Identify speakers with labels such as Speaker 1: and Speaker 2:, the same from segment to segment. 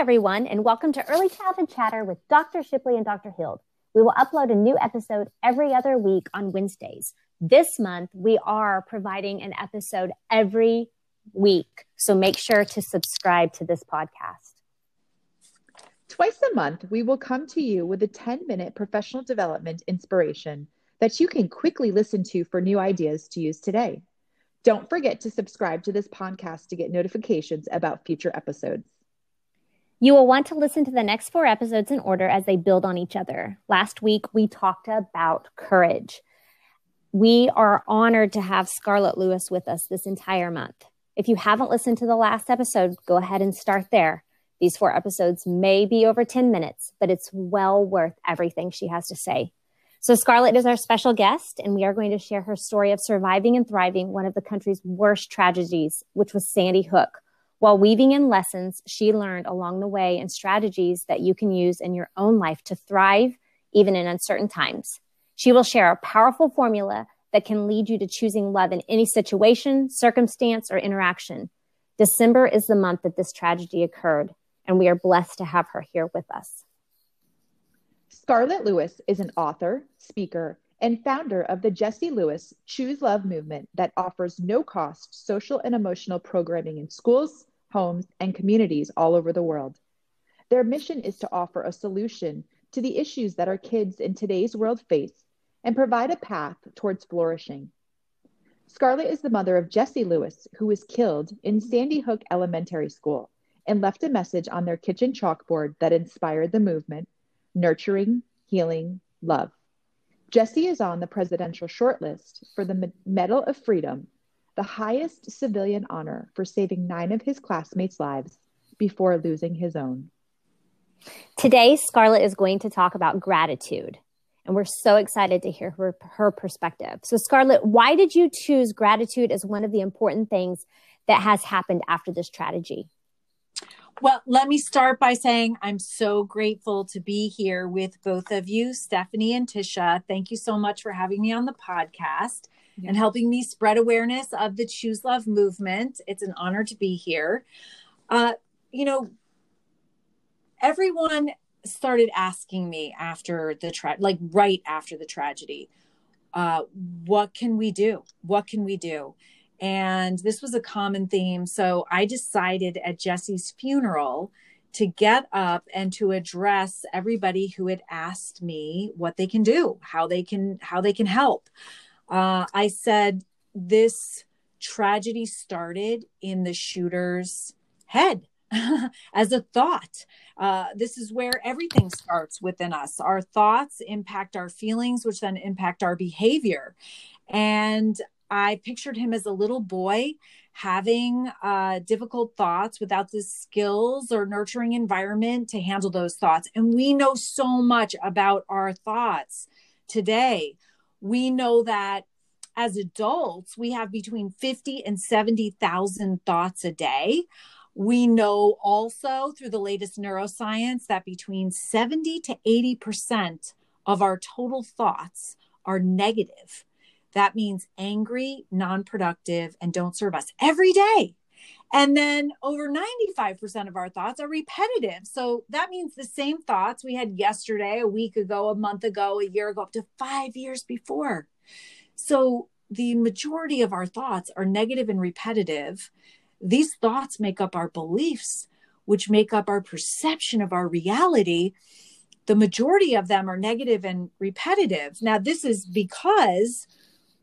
Speaker 1: everyone, and welcome to Early Childhood Chatter with Dr. Shipley and Dr. Hild. We will upload a new episode every other week on Wednesdays. This month, we are providing an episode every week. So make sure to subscribe to this podcast.
Speaker 2: Twice a month, we will come to you with a 10 minute professional development inspiration that you can quickly listen to for new ideas to use today. Don't forget to subscribe to this podcast to get notifications about future episodes.
Speaker 1: You will want to listen to the next four episodes in order as they build on each other. Last week, we talked about courage. We are honored to have Scarlett Lewis with us this entire month. If you haven't listened to the last episode, go ahead and start there. These four episodes may be over 10 minutes, but it's well worth everything she has to say. So, Scarlett is our special guest, and we are going to share her story of surviving and thriving one of the country's worst tragedies, which was Sandy Hook while weaving in lessons she learned along the way and strategies that you can use in your own life to thrive even in uncertain times. She will share a powerful formula that can lead you to choosing love in any situation, circumstance, or interaction. December is the month that this tragedy occurred, and we are blessed to have her here with us.
Speaker 2: Scarlett Lewis is an author, speaker, and founder of the Jesse Lewis Choose Love movement that offers no cost social and emotional programming in schools, homes, and communities all over the world. Their mission is to offer a solution to the issues that our kids in today's world face and provide a path towards flourishing. Scarlett is the mother of Jesse Lewis, who was killed in Sandy Hook Elementary School and left a message on their kitchen chalkboard that inspired the movement nurturing, healing, love. Jesse is on the presidential shortlist for the Medal of Freedom the highest civilian honor for saving nine of his classmates' lives before losing his own.
Speaker 1: Today, Scarlett is going to talk about gratitude, and we're so excited to hear her, her perspective. So, Scarlett, why did you choose gratitude as one of the important things that has happened after this tragedy?
Speaker 3: Well, let me start by saying I'm so grateful to be here with both of you, Stephanie and Tisha. Thank you so much for having me on the podcast and helping me spread awareness of the Choose Love movement. It's an honor to be here. Uh, you know, everyone started asking me after the tra- like right after the tragedy, uh, what can we do? What can we do? And this was a common theme. So I decided at Jesse's funeral to get up and to address everybody who had asked me what they can do, how they can how they can help. Uh, I said, this tragedy started in the shooter's head as a thought. Uh, this is where everything starts within us. Our thoughts impact our feelings, which then impact our behavior. And I pictured him as a little boy having uh, difficult thoughts without the skills or nurturing environment to handle those thoughts. And we know so much about our thoughts today we know that as adults, we have between 50 and 70,000 thoughts a day. We know also through the latest neuroscience that between 70 to 80% of our total thoughts are negative. That means angry, non productive, and don't serve us every day. And then over 95% of our thoughts are repetitive. So that means the same thoughts we had yesterday, a week ago, a month ago, a year ago, up to five years before. So the majority of our thoughts are negative and repetitive. These thoughts make up our beliefs, which make up our perception of our reality. The majority of them are negative and repetitive. Now, this is because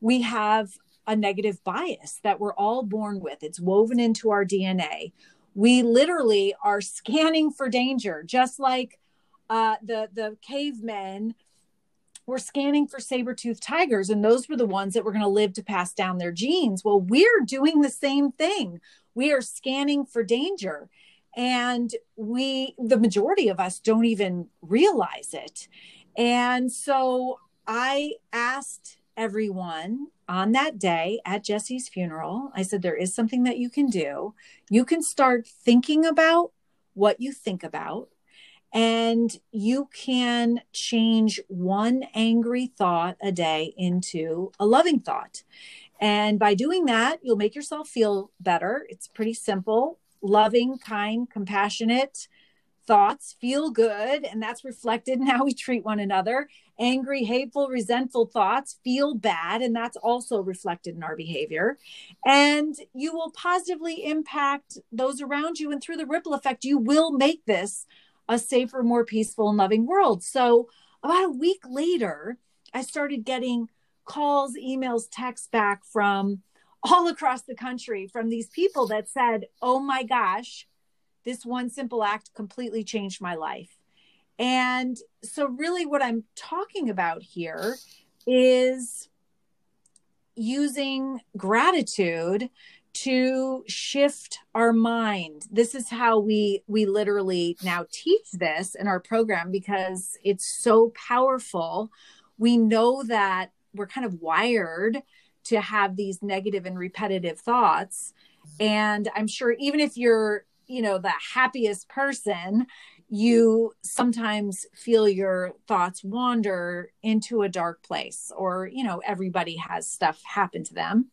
Speaker 3: we have a negative bias that we're all born with. It's woven into our DNA. We literally are scanning for danger, just like uh, the the cavemen were scanning for saber-toothed tigers, and those were the ones that were going to live to pass down their genes. Well, we're doing the same thing. We are scanning for danger, and we, the majority of us, don't even realize it. And so I asked everyone on that day at Jesse's funeral, I said, There is something that you can do. You can start thinking about what you think about, and you can change one angry thought a day into a loving thought. And by doing that, you'll make yourself feel better. It's pretty simple loving, kind, compassionate thoughts feel good and that's reflected in how we treat one another angry hateful resentful thoughts feel bad and that's also reflected in our behavior and you will positively impact those around you and through the ripple effect you will make this a safer more peaceful and loving world so about a week later i started getting calls emails texts back from all across the country from these people that said oh my gosh this one simple act completely changed my life. And so, really, what I'm talking about here is using gratitude to shift our mind. This is how we we literally now teach this in our program because it's so powerful. We know that we're kind of wired to have these negative and repetitive thoughts. And i'm sure even if you're you know the happiest person you sometimes feel your thoughts wander into a dark place or you know everybody has stuff happen to them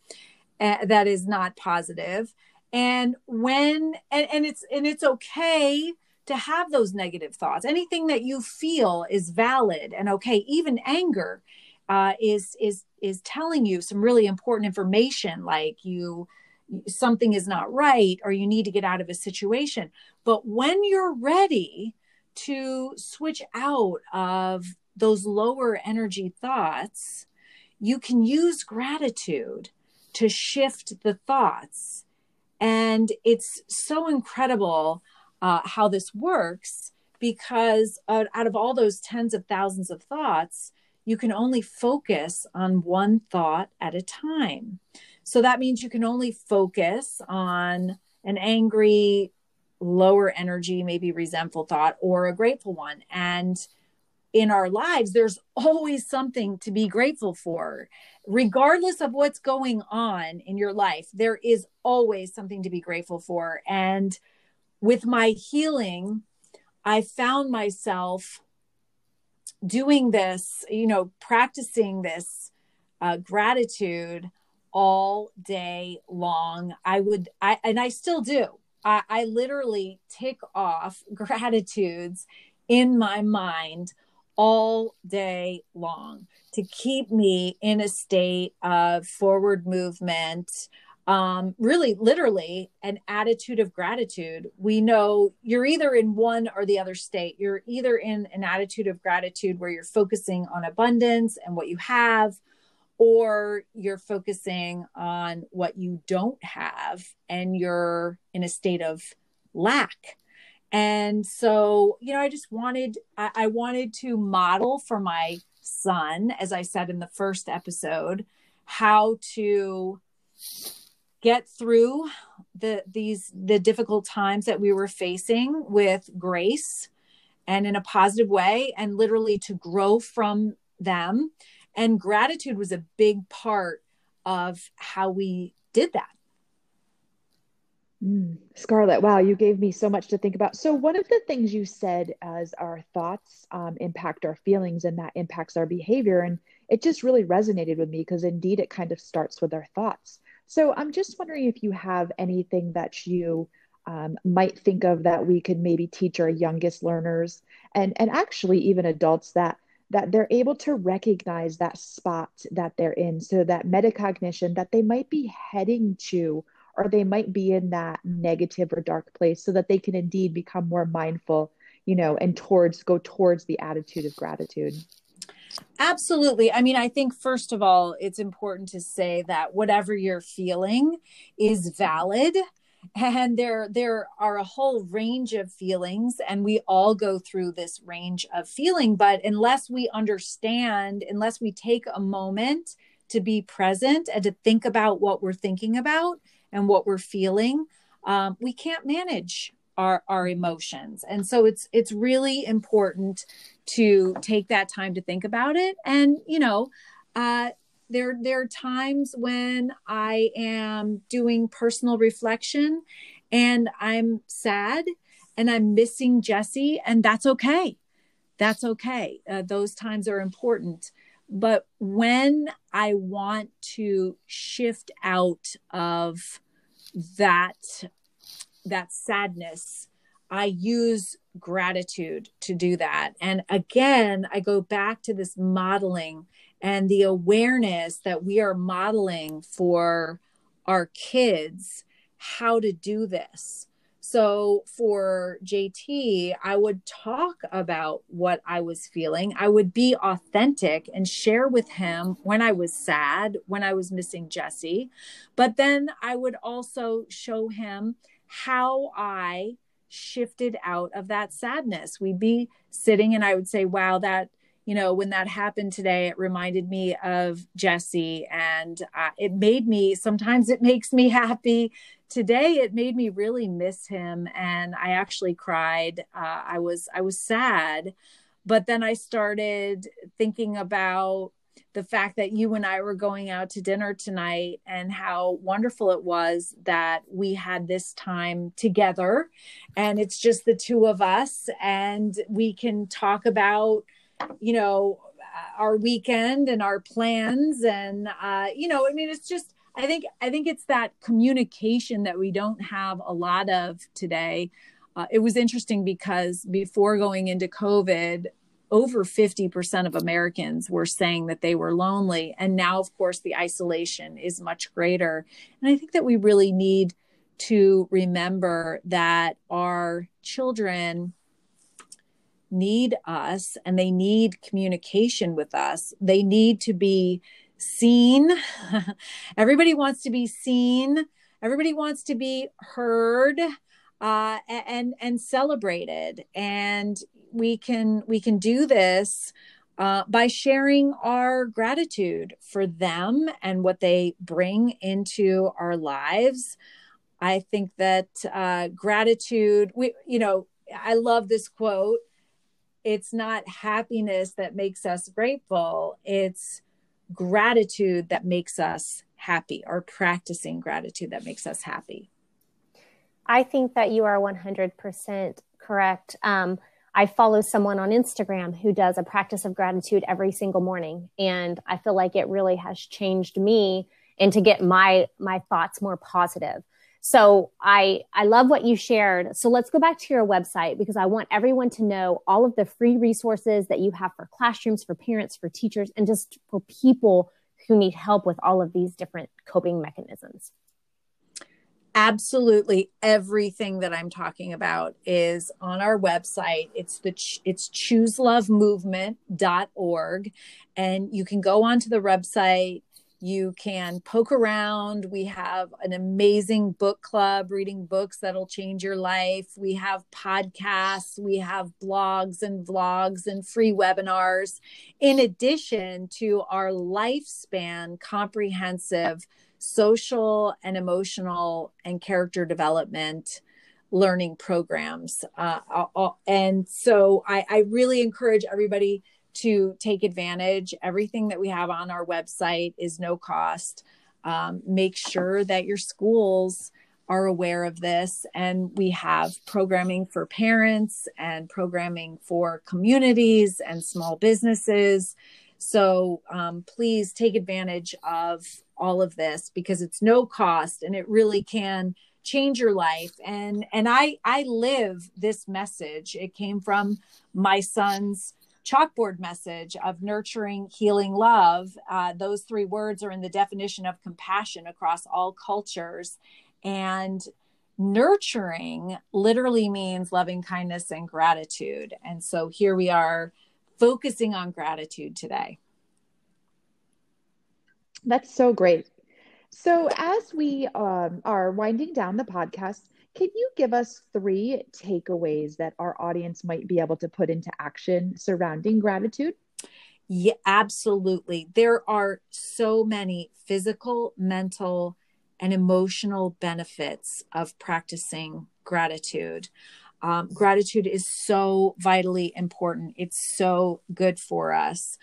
Speaker 3: uh, that is not positive. And when and, and it's and it's okay to have those negative thoughts. Anything that you feel is valid and okay. Even anger uh, is is is telling you some really important information like you something is not right or you need to get out of a situation. But when you're ready to switch out of those lower energy thoughts, you can use gratitude to shift the thoughts. And it's so incredible uh, how this works because uh, out of all those tens of thousands of thoughts, you can only focus on one thought at a time. So that means you can only focus on an angry, lower energy, maybe resentful thought or a grateful one. And in our lives, there's always something to be grateful for. Regardless of what's going on in your life, there is always something to be grateful for. And with my healing, I found myself doing this, you know, practicing this uh, gratitude all day long. I would, I, and I still do. I, I literally tick off gratitudes in my mind all day long to keep me in a state of forward movement um, really literally an attitude of gratitude we know you're either in one or the other state you're either in an attitude of gratitude where you're focusing on abundance and what you have or you're focusing on what you don't have and you're in a state of lack. And so you know i just wanted I, I, wanted to model for my son as i said in the first episode how to get through the these the difficult times that we were facing with grace and in a positive way and literally to grow from them and gratitude was a big part of how we did that.
Speaker 2: Mm, Scarlett, wow, you gave me so much to think about. So, one of the things you said as our thoughts um, impact our feelings and that impacts our behavior. And it just really resonated with me because indeed it kind of starts with our thoughts. So, I'm just wondering if you have anything that you um, might think of that we could maybe teach our youngest learners and, and actually even adults that that they're able to recognize that spot that they're in. So that metacognition that they might be heading to or they might be in that negative or dark place so that they can indeed become more mindful you know and towards go towards the attitude of gratitude.
Speaker 3: Absolutely. I mean, I think first of all, it's important to say that whatever you're feeling is valid and there there are a whole range of feelings and we all go through this range of feeling but unless we understand unless we take a moment to be present and to think about what we're thinking about and what we're feeling um, we can't manage our our emotions. And so it's it's really important to take that time to think about it and you know uh, there there are times when I am doing personal reflection and I'm sad and I'm missing Jesse and that's okay. That's okay. Uh, those times are important. But when I want to shift out of that that sadness I use gratitude to do that. And again, I go back to this modeling and the awareness that we are modeling for our kids how to do this. So for JT, I would talk about what I was feeling. I would be authentic and share with him when I was sad, when I was missing Jesse. But then I would also show him how I shifted out of that sadness. We'd be sitting and I would say, wow, that, you know, when that happened today, it reminded me of Jesse and uh, it made me, sometimes it makes me happy. Today, it made me really miss him. And I actually cried. Uh, I was, I was sad. But then I started thinking about the fact that you and I were going out to dinner tonight and how wonderful it was that we had this time together and it's just the two of us and we can talk about you know our weekend and our plans and uh you know I mean it's just I think I think it's that communication that we don't have a lot of today. Uh, it was interesting because before going into COVID, over 50% of Americans were saying that they were lonely. And now, of course, the isolation is much greater. And I think that we really need to remember that our children need us and they need communication with us. They need to be seen. Everybody wants to be seen. Everybody wants to be heard uh, and and celebrated. And we can we can do this uh, by sharing our gratitude for them and what they bring into our lives. I think that uh, gratitude, we, you know, I love this quote. It's not happiness that makes us grateful, it's gratitude that makes us happy, or practicing gratitude that makes us happy.
Speaker 1: I think that you are 100% correct. Um, I follow someone on Instagram who does a practice of gratitude every single morning. And I feel like it really has changed me and to get my, my thoughts more positive. So I, I love what you shared. So let's go back to your website because I want everyone to know all of the free resources that you have for classrooms, for parents, for teachers, and just for people who need help with all of these different coping mechanisms.
Speaker 3: Absolutely. Everything that i'm talking about is on our website. It's the it's chooselovemovement.org and you can go onto the website you can poke around we have an amazing book club reading books that'll change your life we have podcasts we have blogs and vlogs and free webinars in addition to our lifespan comprehensive social and emotional and character development learning programs. Uh, uh, uh, and so I, I really encourage everybody to take advantage. Everything that we have on our website is no cost. Um, make sure that your schools are aware of this. And we have programming for parents and programming for communities and small businesses. So um, please take advantage of all of this because it's no cost and it really can change your life and and i i live this message it came from my son's chalkboard message of nurturing healing love uh, those three words are in the definition of compassion across all cultures. And nurturing literally means loving kindness and gratitude. And so here we are focusing on gratitude today.
Speaker 2: That's so great. So, as we um, are winding down the podcast, can you give us three takeaways that our audience might be able to put into action surrounding gratitude?
Speaker 3: Yeah, absolutely. There are so many physical, mental, and emotional benefits of practicing gratitude. Um, gratitude is so vitally important. It's so good for us.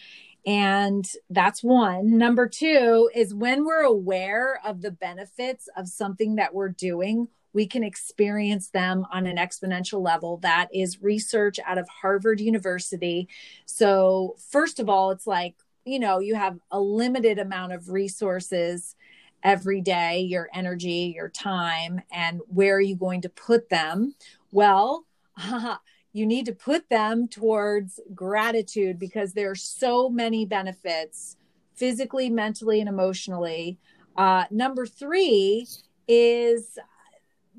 Speaker 3: And that's one. Number two is when we're aware of the benefits of something that we're doing, we can experience them on an exponential level. That is research out of Harvard University. So, first of all, it's like, you know, you have a limited amount of resources every day your energy, your time, and where are you going to put them? Well, you need to put them towards gratitude because there are so many benefits physically, mentally, and emotionally. Uh, number three is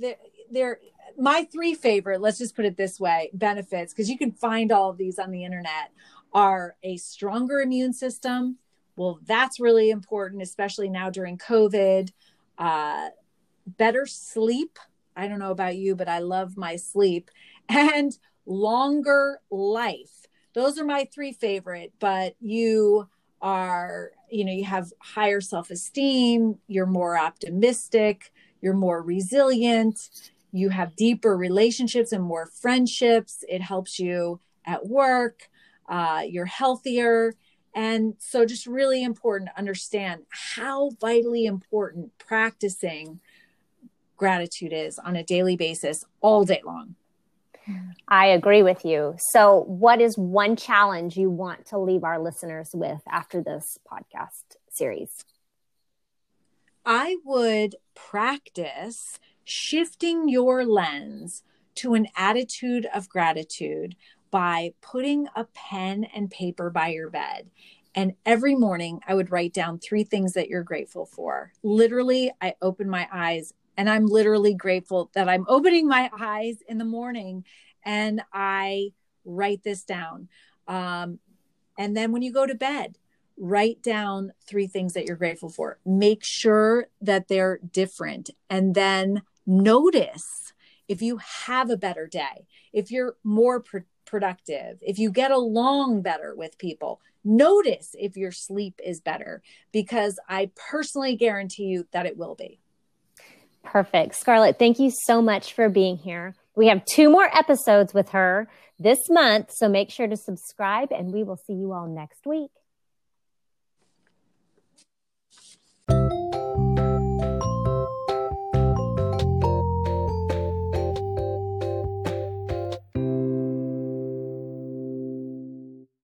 Speaker 3: there, there my three favorite, let's just put it this way, benefits, because you can find all of these on the internet, are a stronger immune system. Well, that's really important, especially now during COVID. Uh, better sleep. I don't know about you, but I love my sleep. And longer life. Those are my three favorite, but you are, you know, you have higher self esteem, you're more optimistic, you're more resilient, you have deeper relationships and more friendships. It helps you at work, uh, you're healthier. And so, just really important to understand how vitally important practicing gratitude is on a daily basis all day long.
Speaker 1: I agree with you. So, what is one challenge you want to leave our listeners with after this podcast series?
Speaker 3: I would practice shifting your lens to an attitude of gratitude by putting a pen and paper by your bed. And every morning, I would write down three things that you're grateful for. Literally, I open my eyes and I'm literally grateful that I'm opening my eyes in the morning and I write this down. Um, and then when you go to bed, write down three things that you're grateful for. Make sure that they're different. And then notice if you have a better day, if you're more pr- productive, if you get along better with people. Notice if your sleep is better because I personally guarantee you that it will be.
Speaker 1: Perfect. Scarlett, thank you so much for being here. We have two more episodes with her this month, so make sure to subscribe and we will see you all next week. you